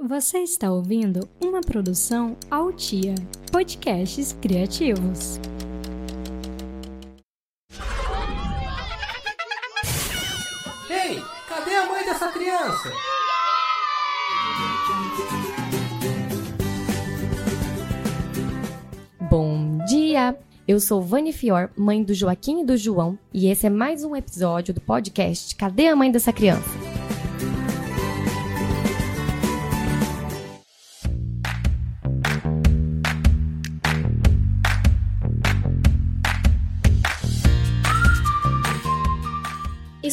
Você está ouvindo uma produção Altia, podcasts criativos. Ei, cadê a mãe dessa criança? Bom dia! Eu sou Vani Fior, mãe do Joaquim e do João, e esse é mais um episódio do podcast Cadê a mãe dessa criança?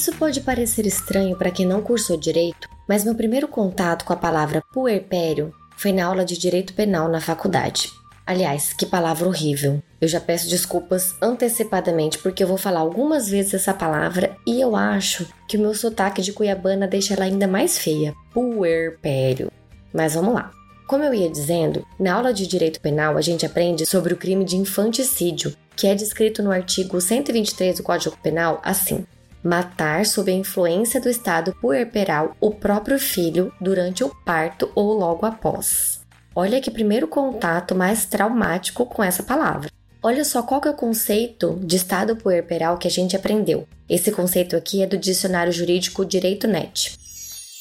Isso pode parecer estranho para quem não cursou direito, mas meu primeiro contato com a palavra puerpério foi na aula de direito penal na faculdade. Aliás, que palavra horrível. Eu já peço desculpas antecipadamente porque eu vou falar algumas vezes essa palavra e eu acho que o meu sotaque de cuiabana deixa ela ainda mais feia. Puerpério. Mas vamos lá. Como eu ia dizendo, na aula de direito penal a gente aprende sobre o crime de infanticídio, que é descrito no artigo 123 do Código Penal assim: matar sob a influência do estado puerperal o próprio filho durante o parto ou logo após. Olha que primeiro contato mais traumático com essa palavra. Olha só qual que é o conceito de estado puerperal que a gente aprendeu. Esse conceito aqui é do dicionário jurídico Direito Net.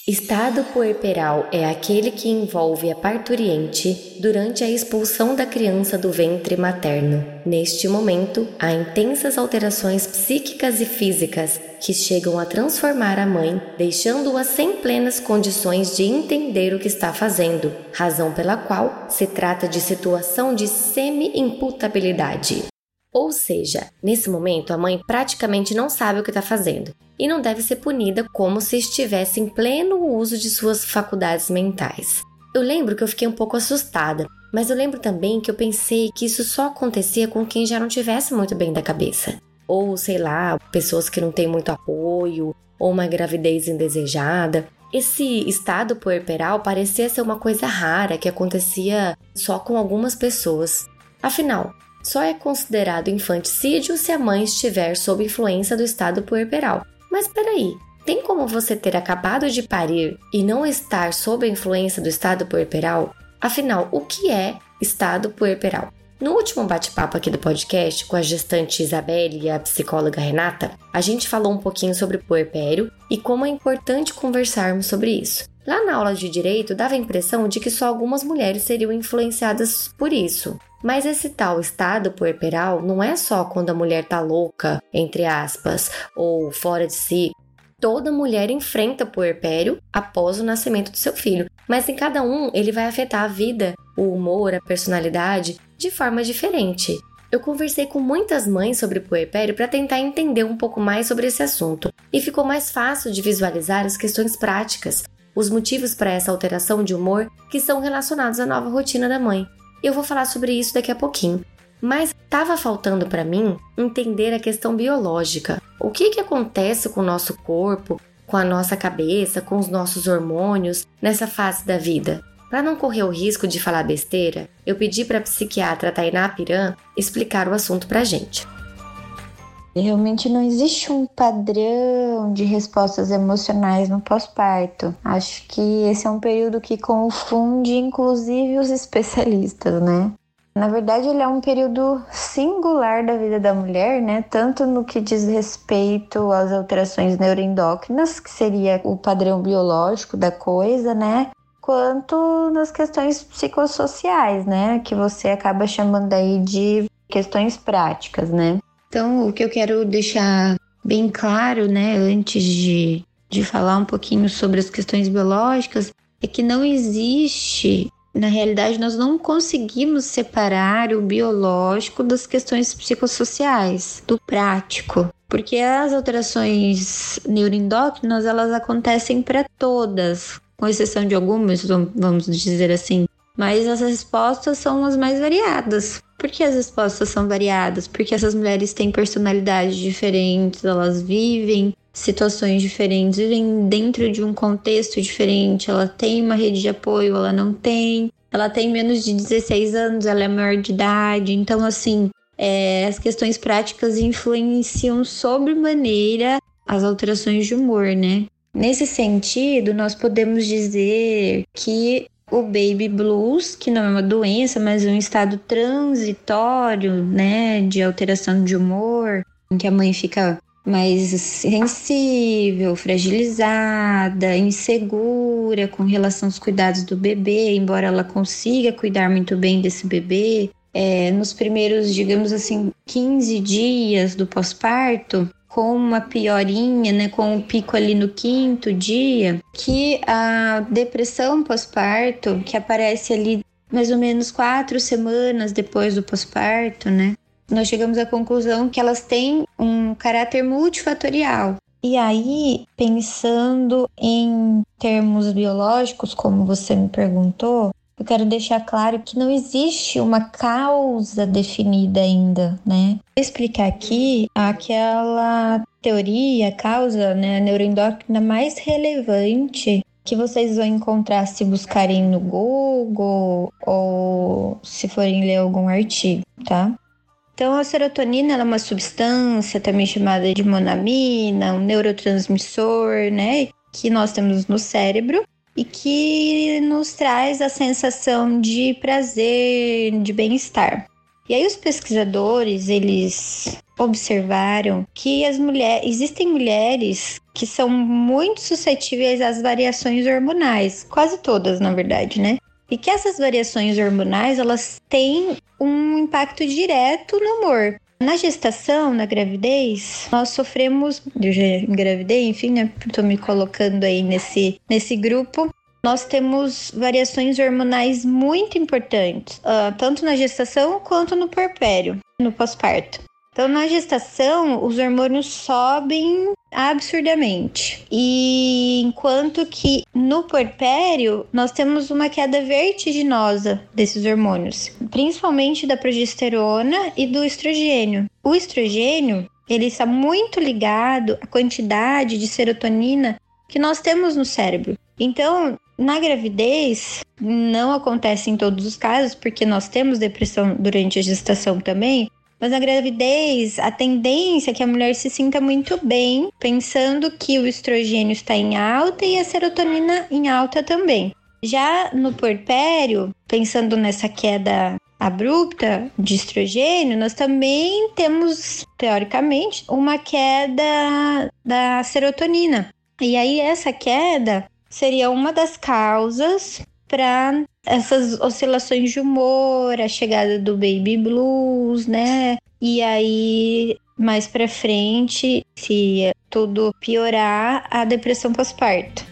Estado puerperal é aquele que envolve a parturiente durante a expulsão da criança do ventre materno. Neste momento, há intensas alterações psíquicas e físicas que chegam a transformar a mãe, deixando-a sem plenas condições de entender o que está fazendo, razão pela qual se trata de situação de semi-imputabilidade. Ou seja, nesse momento a mãe praticamente não sabe o que está fazendo e não deve ser punida como se estivesse em pleno uso de suas faculdades mentais. Eu lembro que eu fiquei um pouco assustada, mas eu lembro também que eu pensei que isso só acontecia com quem já não tivesse muito bem da cabeça. Ou, sei lá, pessoas que não têm muito apoio, ou uma gravidez indesejada. Esse estado puerperal parecia ser uma coisa rara que acontecia só com algumas pessoas. Afinal, só é considerado infanticídio se a mãe estiver sob influência do estado puerperal. Mas peraí, tem como você ter acabado de parir e não estar sob a influência do estado puerperal? Afinal, o que é estado puerperal? No último bate-papo aqui do podcast com a gestante Isabelle e a psicóloga Renata, a gente falou um pouquinho sobre puerpério e como é importante conversarmos sobre isso. Lá na aula de direito, dava a impressão de que só algumas mulheres seriam influenciadas por isso. Mas esse tal estado puerperal não é só quando a mulher tá louca, entre aspas, ou fora de si. Toda mulher enfrenta puerpério após o nascimento do seu filho, mas em cada um ele vai afetar a vida, o humor, a personalidade de forma diferente. Eu conversei com muitas mães sobre puerpério para tentar entender um pouco mais sobre esse assunto, e ficou mais fácil de visualizar as questões práticas, os motivos para essa alteração de humor que são relacionados à nova rotina da mãe. Eu vou falar sobre isso daqui a pouquinho. Mas estava faltando para mim entender a questão biológica. O que, que acontece com o nosso corpo, com a nossa cabeça, com os nossos hormônios nessa fase da vida? Para não correr o risco de falar besteira, eu pedi para a psiquiatra Tainá Piran explicar o assunto para gente. Realmente não existe um padrão de respostas emocionais no pós-parto. Acho que esse é um período que confunde inclusive os especialistas, né? Na verdade, ele é um período singular da vida da mulher, né? Tanto no que diz respeito às alterações neuroendócrinas, que seria o padrão biológico da coisa, né? Quanto nas questões psicossociais, né? Que você acaba chamando aí de questões práticas, né? Então, o que eu quero deixar bem claro, né, antes de, de falar um pouquinho sobre as questões biológicas, é que não existe, na realidade, nós não conseguimos separar o biológico das questões psicossociais, do prático. Porque as alterações neuroendócrinas, elas acontecem para todas, com exceção de algumas, vamos dizer assim. Mas as respostas são as mais variadas. Por que as respostas são variadas? Porque essas mulheres têm personalidades diferentes, elas vivem situações diferentes, vivem dentro de um contexto diferente, ela tem uma rede de apoio, ela não tem, ela tem menos de 16 anos, ela é maior de idade, então assim, é, as questões práticas influenciam sobremaneira as alterações de humor, né? Nesse sentido, nós podemos dizer que o baby blues, que não é uma doença, mas um estado transitório, né, de alteração de humor, em que a mãe fica mais sensível, fragilizada, insegura com relação aos cuidados do bebê, embora ela consiga cuidar muito bem desse bebê. É, nos primeiros, digamos assim, 15 dias do pós-parto, com uma piorinha, né, com o um pico ali no quinto dia, que a depressão pós-parto, que aparece ali mais ou menos quatro semanas depois do pós-parto, né, nós chegamos à conclusão que elas têm um caráter multifatorial. E aí, pensando em termos biológicos, como você me perguntou, eu quero deixar claro que não existe uma causa definida ainda, né? Vou explicar aqui aquela teoria, causa, né, neuroendócrina mais relevante que vocês vão encontrar se buscarem no Google ou se forem ler algum artigo, tá? Então, a serotonina é uma substância também chamada de monamina, um neurotransmissor, né, que nós temos no cérebro e que nos traz a sensação de prazer, de bem-estar. E aí os pesquisadores, eles observaram que as mulheres, existem mulheres que são muito suscetíveis às variações hormonais, quase todas, na verdade, né? E que essas variações hormonais, elas têm um impacto direto no humor. Na gestação, na gravidez, nós sofremos, eu já engravidei, enfim, né? Tô me colocando aí nesse, nesse grupo. Nós temos variações hormonais muito importantes, uh, tanto na gestação quanto no puerpério, no pós-parto. Então, na gestação, os hormônios sobem absurdamente. E enquanto que no puerpério, nós temos uma queda vertiginosa desses hormônios, principalmente da progesterona e do estrogênio. O estrogênio, ele está muito ligado à quantidade de serotonina que nós temos no cérebro. Então, na gravidez, não acontece em todos os casos, porque nós temos depressão durante a gestação também, mas na gravidez, a tendência é que a mulher se sinta muito bem, pensando que o estrogênio está em alta e a serotonina em alta também. Já no puerpério, pensando nessa queda abrupta de estrogênio, nós também temos, teoricamente, uma queda da serotonina. E aí, essa queda seria uma das causas para essas oscilações de humor, a chegada do baby blues, né? E aí mais para frente, se tudo piorar, a depressão pós-parto.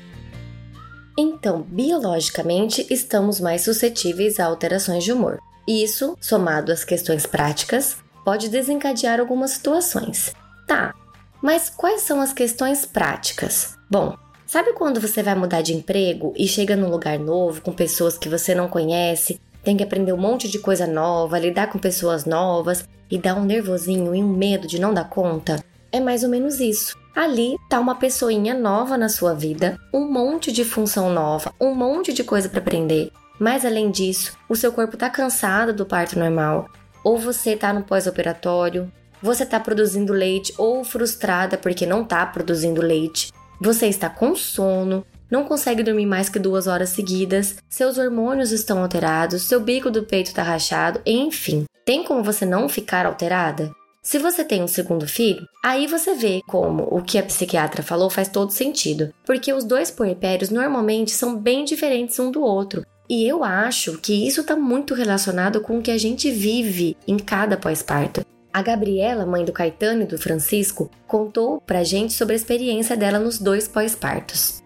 Então, biologicamente, estamos mais suscetíveis a alterações de humor. Isso, somado às questões práticas, pode desencadear algumas situações. Tá, mas quais são as questões práticas? Bom, Sabe quando você vai mudar de emprego e chega num lugar novo com pessoas que você não conhece, tem que aprender um monte de coisa nova, lidar com pessoas novas e dá um nervosinho e um medo de não dar conta? É mais ou menos isso. Ali tá uma pessoinha nova na sua vida, um monte de função nova, um monte de coisa para aprender. Mas além disso, o seu corpo tá cansado do parto normal, ou você tá no pós-operatório, você tá produzindo leite ou frustrada porque não tá produzindo leite. Você está com sono, não consegue dormir mais que duas horas seguidas, seus hormônios estão alterados, seu bico do peito está rachado, enfim. Tem como você não ficar alterada? Se você tem um segundo filho, aí você vê como o que a psiquiatra falou faz todo sentido, porque os dois puerpérios normalmente são bem diferentes um do outro. E eu acho que isso está muito relacionado com o que a gente vive em cada pós-parto. A Gabriela, mãe do Caetano e do Francisco, contou pra gente sobre a experiência dela nos dois pós-partos.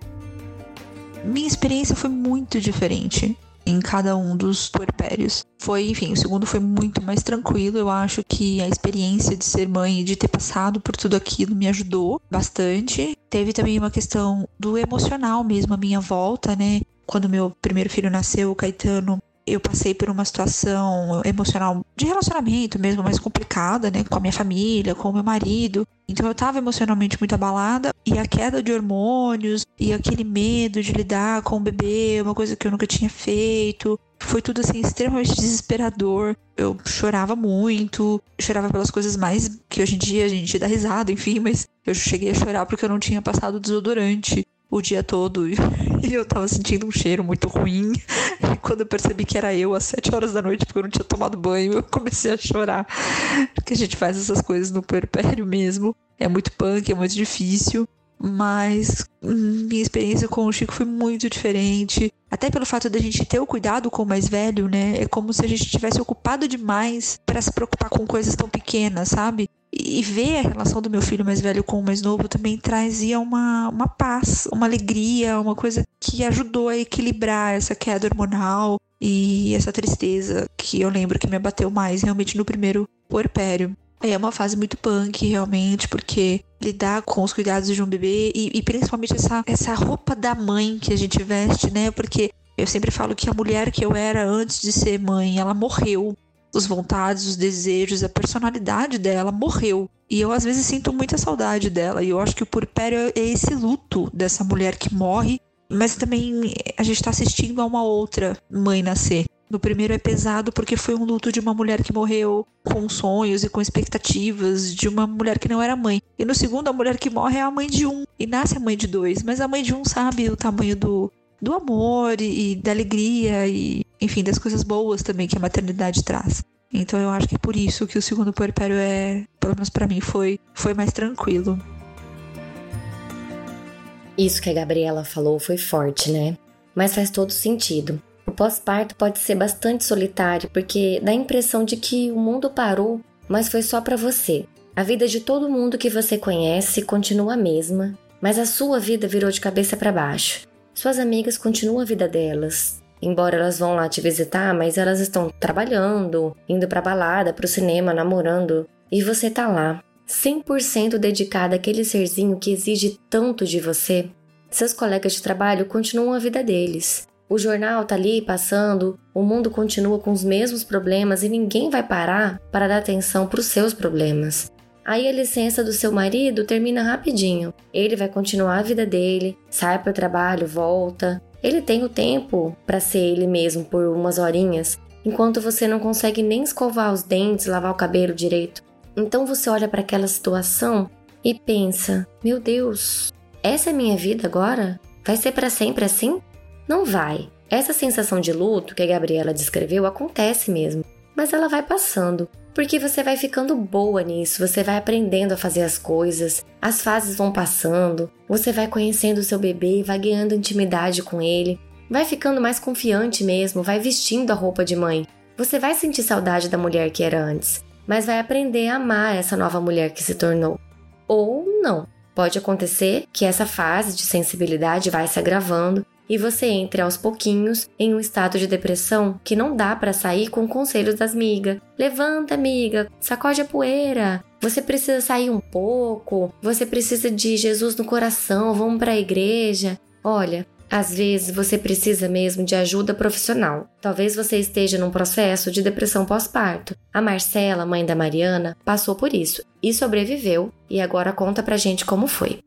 Minha experiência foi muito diferente em cada um dos puerpérios. Foi, enfim, o segundo foi muito mais tranquilo. Eu acho que a experiência de ser mãe e de ter passado por tudo aquilo me ajudou bastante. Teve também uma questão do emocional mesmo, a minha volta, né? Quando meu primeiro filho nasceu, o Caetano, eu passei por uma situação emocional de relacionamento mesmo mais complicada, né, com a minha família, com o meu marido. Então eu tava emocionalmente muito abalada e a queda de hormônios e aquele medo de lidar com o bebê, uma coisa que eu nunca tinha feito, foi tudo assim extremamente desesperador. Eu chorava muito, chorava pelas coisas mais que hoje em dia a gente dá risada, enfim, mas eu cheguei a chorar porque eu não tinha passado desodorante o dia todo e eu tava sentindo um cheiro muito ruim. E quando eu percebi que era eu às sete horas da noite, porque eu não tinha tomado banho, eu comecei a chorar. Porque a gente faz essas coisas no puerpério mesmo. É muito punk, é muito difícil. Mas minha experiência com o Chico foi muito diferente. Até pelo fato da gente ter o cuidado com o mais velho, né? É como se a gente tivesse ocupado demais para se preocupar com coisas tão pequenas, sabe? E ver a relação do meu filho mais velho com o mais novo também trazia uma, uma paz, uma alegria, uma coisa que ajudou a equilibrar essa queda hormonal e essa tristeza que eu lembro que me abateu mais realmente no primeiro puerpério. É uma fase muito punk, realmente, porque lidar com os cuidados de um bebê e, e, principalmente essa, essa roupa da mãe que a gente veste, né? Porque eu sempre falo que a mulher que eu era antes de ser mãe, ela morreu. Os vontades, os desejos, a personalidade dela morreu. E eu às vezes sinto muita saudade dela. E eu acho que o purpério é esse luto dessa mulher que morre, mas também a gente está assistindo a uma outra mãe nascer. No primeiro é pesado porque foi um luto de uma mulher que morreu com sonhos e com expectativas de uma mulher que não era mãe. E no segundo, a mulher que morre é a mãe de um e nasce a mãe de dois. Mas a mãe de um sabe o tamanho do, do amor e, e da alegria e, enfim, das coisas boas também que a maternidade traz. Então eu acho que é por isso que o segundo puerpério é, pelo menos para mim, foi, foi mais tranquilo. Isso que a Gabriela falou foi forte, né? Mas faz todo sentido. O pós-parto pode ser bastante solitário porque dá a impressão de que o mundo parou, mas foi só para você. A vida de todo mundo que você conhece continua a mesma, mas a sua vida virou de cabeça para baixo. Suas amigas continuam a vida delas, embora elas vão lá te visitar, mas elas estão trabalhando, indo para balada, para o cinema, namorando, e você tá lá, 100% dedicada àquele serzinho que exige tanto de você. Seus colegas de trabalho continuam a vida deles. O jornal tá ali passando, o mundo continua com os mesmos problemas e ninguém vai parar para dar atenção para os seus problemas. Aí a licença do seu marido termina rapidinho. Ele vai continuar a vida dele, sai para o trabalho, volta. Ele tem o tempo para ser ele mesmo por umas horinhas, enquanto você não consegue nem escovar os dentes, lavar o cabelo direito. Então você olha para aquela situação e pensa: meu Deus, essa é minha vida agora? Vai ser para sempre assim? Não vai. Essa sensação de luto que a Gabriela descreveu acontece mesmo, mas ela vai passando, porque você vai ficando boa nisso, você vai aprendendo a fazer as coisas, as fases vão passando, você vai conhecendo o seu bebê, vai ganhando intimidade com ele, vai ficando mais confiante mesmo, vai vestindo a roupa de mãe. Você vai sentir saudade da mulher que era antes, mas vai aprender a amar essa nova mulher que se tornou. Ou não. Pode acontecer que essa fase de sensibilidade vai se agravando e você entre aos pouquinhos em um estado de depressão que não dá para sair com conselhos das migas. Levanta, amiga, sacode a poeira. Você precisa sair um pouco, você precisa de Jesus no coração, vamos para a igreja. Olha, às vezes você precisa mesmo de ajuda profissional. Talvez você esteja num processo de depressão pós-parto. A Marcela, mãe da Mariana, passou por isso e sobreviveu e agora conta pra gente como foi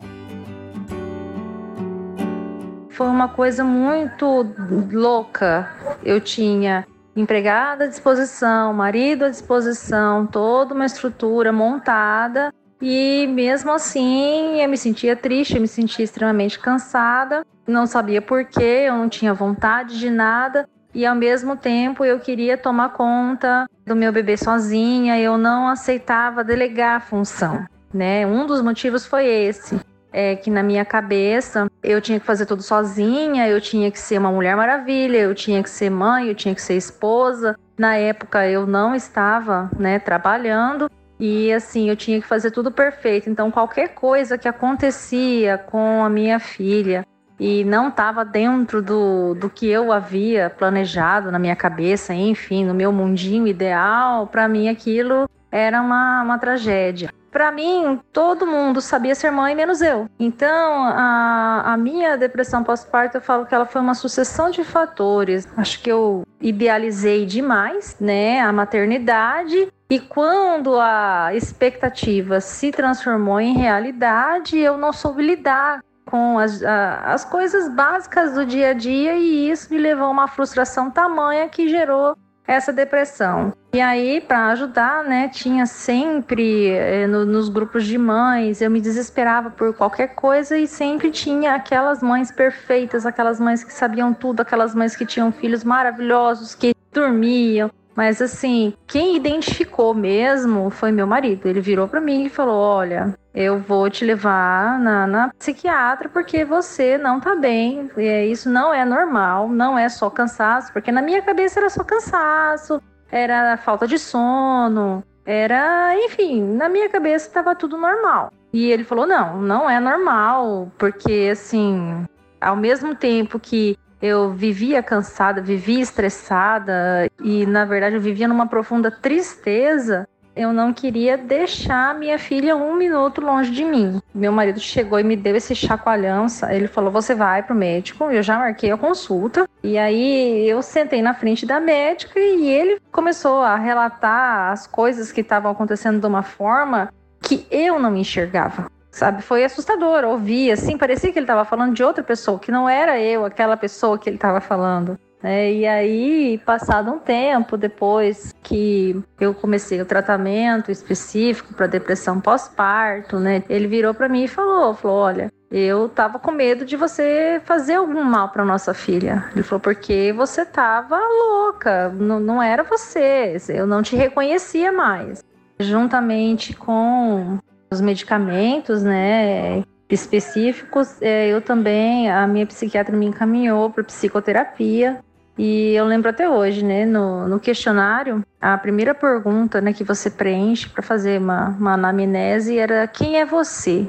foi uma coisa muito louca. Eu tinha empregada à disposição, marido à disposição, toda uma estrutura montada e mesmo assim eu me sentia triste, eu me sentia extremamente cansada, não sabia porquê, eu não tinha vontade de nada e ao mesmo tempo eu queria tomar conta do meu bebê sozinha, eu não aceitava delegar a função. Né? Um dos motivos foi esse é que na minha cabeça eu tinha que fazer tudo sozinha, eu tinha que ser uma mulher maravilha, eu tinha que ser mãe, eu tinha que ser esposa. Na época eu não estava, né, trabalhando e assim, eu tinha que fazer tudo perfeito. Então qualquer coisa que acontecia com a minha filha e não estava dentro do, do que eu havia planejado na minha cabeça, enfim, no meu mundinho ideal, para mim aquilo era uma, uma tragédia. Para mim, todo mundo sabia ser mãe, menos eu. Então, a, a minha depressão pós-parto, eu falo que ela foi uma sucessão de fatores. Acho que eu idealizei demais, né, a maternidade. E quando a expectativa se transformou em realidade, eu não soube lidar com as, a, as coisas básicas do dia a dia e isso me levou a uma frustração tamanha que gerou essa depressão. E aí, para ajudar, né, tinha sempre eh, no, nos grupos de mães, eu me desesperava por qualquer coisa e sempre tinha aquelas mães perfeitas, aquelas mães que sabiam tudo, aquelas mães que tinham filhos maravilhosos, que dormiam. Mas assim, quem identificou mesmo foi meu marido. Ele virou para mim e falou: Olha, eu vou te levar na, na, psiquiatra porque você não tá bem. E isso não é normal, não é só cansaço, porque na minha cabeça era só cansaço, era falta de sono, era, enfim, na minha cabeça estava tudo normal. E ele falou: não, não é normal, porque assim, ao mesmo tempo que eu vivia cansada, vivia estressada e, na verdade, eu vivia numa profunda tristeza eu não queria deixar minha filha um minuto longe de mim. Meu marido chegou e me deu esse chacoalhão. Ele falou: Você vai pro médico. Eu já marquei a consulta. E aí eu sentei na frente da médica e ele começou a relatar as coisas que estavam acontecendo de uma forma que eu não enxergava. Sabe, foi assustador ouvir, assim, parecia que ele estava falando de outra pessoa, que não era eu, aquela pessoa que ele estava falando. É, e aí, passado um tempo depois que eu comecei o tratamento específico para depressão pós-parto, né? Ele virou para mim e falou, falou, olha, eu tava com medo de você fazer algum mal para nossa filha. Ele falou porque você tava louca, não, não era você, eu não te reconhecia mais. Juntamente com os medicamentos, né, específicos, é, eu também, a minha psiquiatra me encaminhou para psicoterapia e eu lembro até hoje, né, no, no questionário, a primeira pergunta né, que você preenche para fazer uma, uma anamnese era quem é você?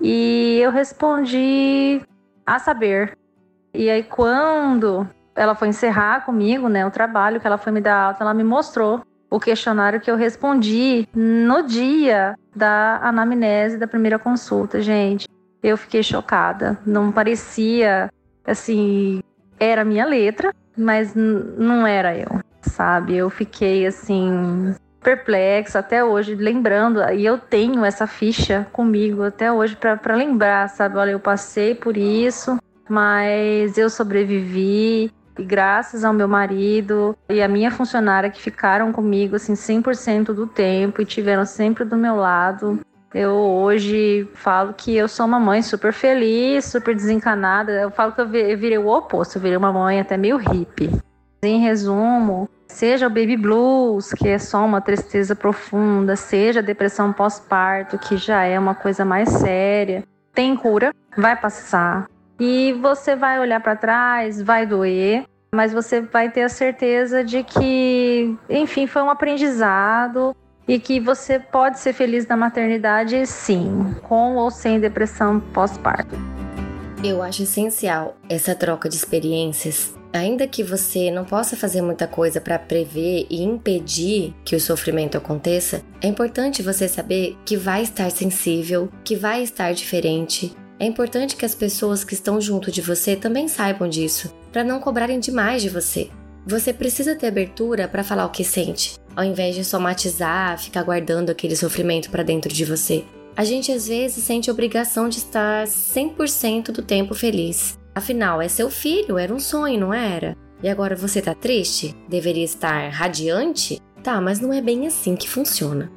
E eu respondi a saber. E aí quando ela foi encerrar comigo, né, o trabalho que ela foi me dar alta, ela me mostrou o questionário que eu respondi no dia da anamnese da primeira consulta, gente. Eu fiquei chocada. Não parecia assim, era minha letra, mas não era eu, sabe? Eu fiquei assim perplexa até hoje, lembrando, e eu tenho essa ficha comigo até hoje para lembrar, sabe? Olha, eu passei por isso, mas eu sobrevivi. E graças ao meu marido e a minha funcionária que ficaram comigo assim 100% do tempo e tiveram sempre do meu lado, eu hoje falo que eu sou uma mãe super feliz, super desencanada. Eu falo que eu virei o oposto, eu virei uma mãe até meio hippie. Em resumo, seja o baby blues, que é só uma tristeza profunda, seja a depressão pós-parto, que já é uma coisa mais séria, tem cura, vai passar. E você vai olhar para trás, vai doer, mas você vai ter a certeza de que, enfim, foi um aprendizado e que você pode ser feliz na maternidade, sim, com ou sem depressão pós-parto. Eu acho essencial essa troca de experiências. Ainda que você não possa fazer muita coisa para prever e impedir que o sofrimento aconteça, é importante você saber que vai estar sensível, que vai estar diferente. É importante que as pessoas que estão junto de você também saibam disso, para não cobrarem demais de você. Você precisa ter abertura para falar o que sente, ao invés de somatizar, ficar guardando aquele sofrimento para dentro de você. A gente às vezes sente obrigação de estar 100% do tempo feliz. Afinal, é seu filho, era um sonho, não era? E agora você tá triste? Deveria estar radiante? Tá, mas não é bem assim que funciona.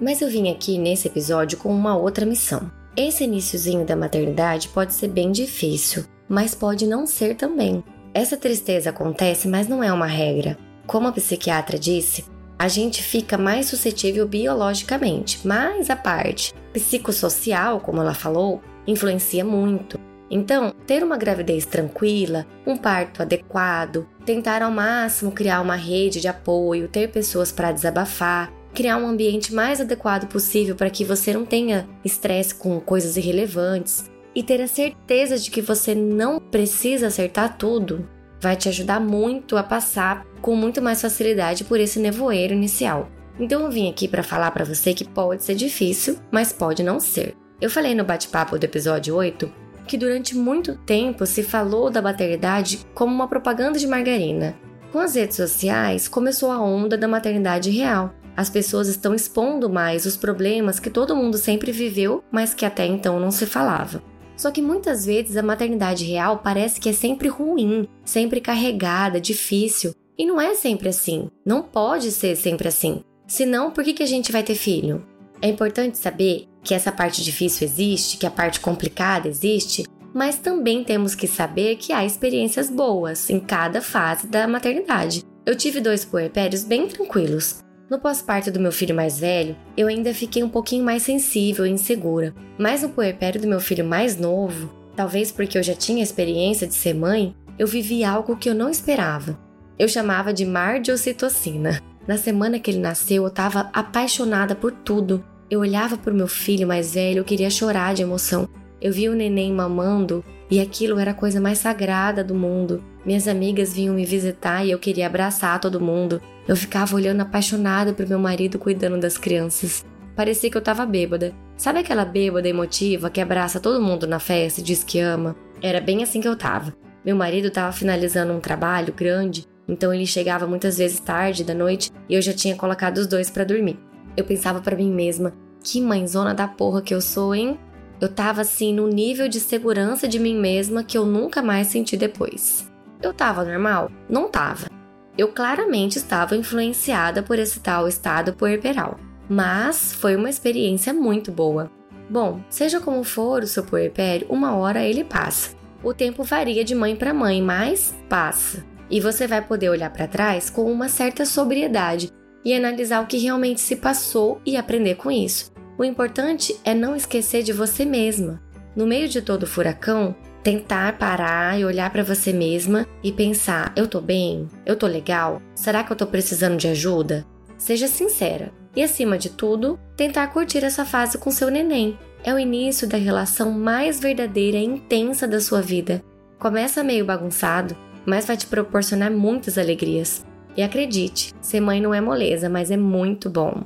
Mas eu vim aqui nesse episódio com uma outra missão. Esse iníciozinho da maternidade pode ser bem difícil, mas pode não ser também. Essa tristeza acontece, mas não é uma regra. Como a psiquiatra disse, a gente fica mais suscetível biologicamente, mas a parte psicossocial, como ela falou, influencia muito. Então, ter uma gravidez tranquila, um parto adequado, tentar ao máximo criar uma rede de apoio, ter pessoas para desabafar, criar um ambiente mais adequado possível para que você não tenha estresse com coisas irrelevantes e ter a certeza de que você não precisa acertar tudo vai te ajudar muito a passar com muito mais facilidade por esse nevoeiro inicial. Então eu vim aqui para falar para você que pode ser difícil, mas pode não ser. Eu falei no bate-papo do episódio 8 que durante muito tempo se falou da maternidade como uma propaganda de margarina. Com as redes sociais, começou a onda da maternidade real. As pessoas estão expondo mais os problemas que todo mundo sempre viveu, mas que até então não se falava. Só que muitas vezes a maternidade real parece que é sempre ruim, sempre carregada, difícil. E não é sempre assim. Não pode ser sempre assim. Senão, por que, que a gente vai ter filho? É importante saber que essa parte difícil existe, que a parte complicada existe, mas também temos que saber que há experiências boas em cada fase da maternidade. Eu tive dois puerpérios bem tranquilos. No pós-parto do meu filho mais velho, eu ainda fiquei um pouquinho mais sensível e insegura, mas no puerpério do meu filho mais novo, talvez porque eu já tinha experiência de ser mãe, eu vivi algo que eu não esperava. Eu chamava de mar de ocitocina. Na semana que ele nasceu, eu estava apaixonada por tudo. Eu olhava para o meu filho mais velho, eu queria chorar de emoção. Eu via o neném mamando e aquilo era a coisa mais sagrada do mundo. Minhas amigas vinham me visitar e eu queria abraçar todo mundo. Eu ficava olhando apaixonada pro meu marido cuidando das crianças. Parecia que eu tava bêbada. Sabe aquela bêbada emotiva que abraça todo mundo na festa e diz que ama? Era bem assim que eu tava. Meu marido tava finalizando um trabalho grande, então ele chegava muitas vezes tarde da noite e eu já tinha colocado os dois para dormir. Eu pensava para mim mesma: que mãezona da porra que eu sou, hein? Eu tava assim no nível de segurança de mim mesma que eu nunca mais senti depois. Eu tava normal? Não tava. Eu claramente estava influenciada por esse tal estado puerperal, mas foi uma experiência muito boa. Bom, seja como for o seu puerpério, uma hora ele passa. O tempo varia de mãe para mãe, mas passa. E você vai poder olhar para trás com uma certa sobriedade e analisar o que realmente se passou e aprender com isso. O importante é não esquecer de você mesma. No meio de todo o furacão, tentar parar e olhar para você mesma e pensar: eu tô bem? Eu tô legal? Será que eu tô precisando de ajuda? Seja sincera. E acima de tudo, tentar curtir essa fase com seu neném. É o início da relação mais verdadeira e intensa da sua vida. Começa meio bagunçado, mas vai te proporcionar muitas alegrias. E acredite, ser mãe não é moleza, mas é muito bom.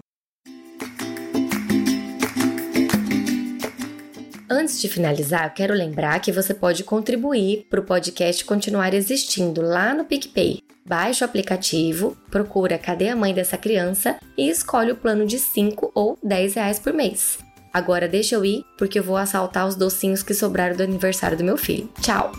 Antes de finalizar, quero lembrar que você pode contribuir para o podcast continuar existindo lá no PicPay. Baixe o aplicativo, procura Cadê a Mãe dessa criança e escolhe o plano de 5 ou 10 reais por mês. Agora deixa eu ir, porque eu vou assaltar os docinhos que sobraram do aniversário do meu filho. Tchau!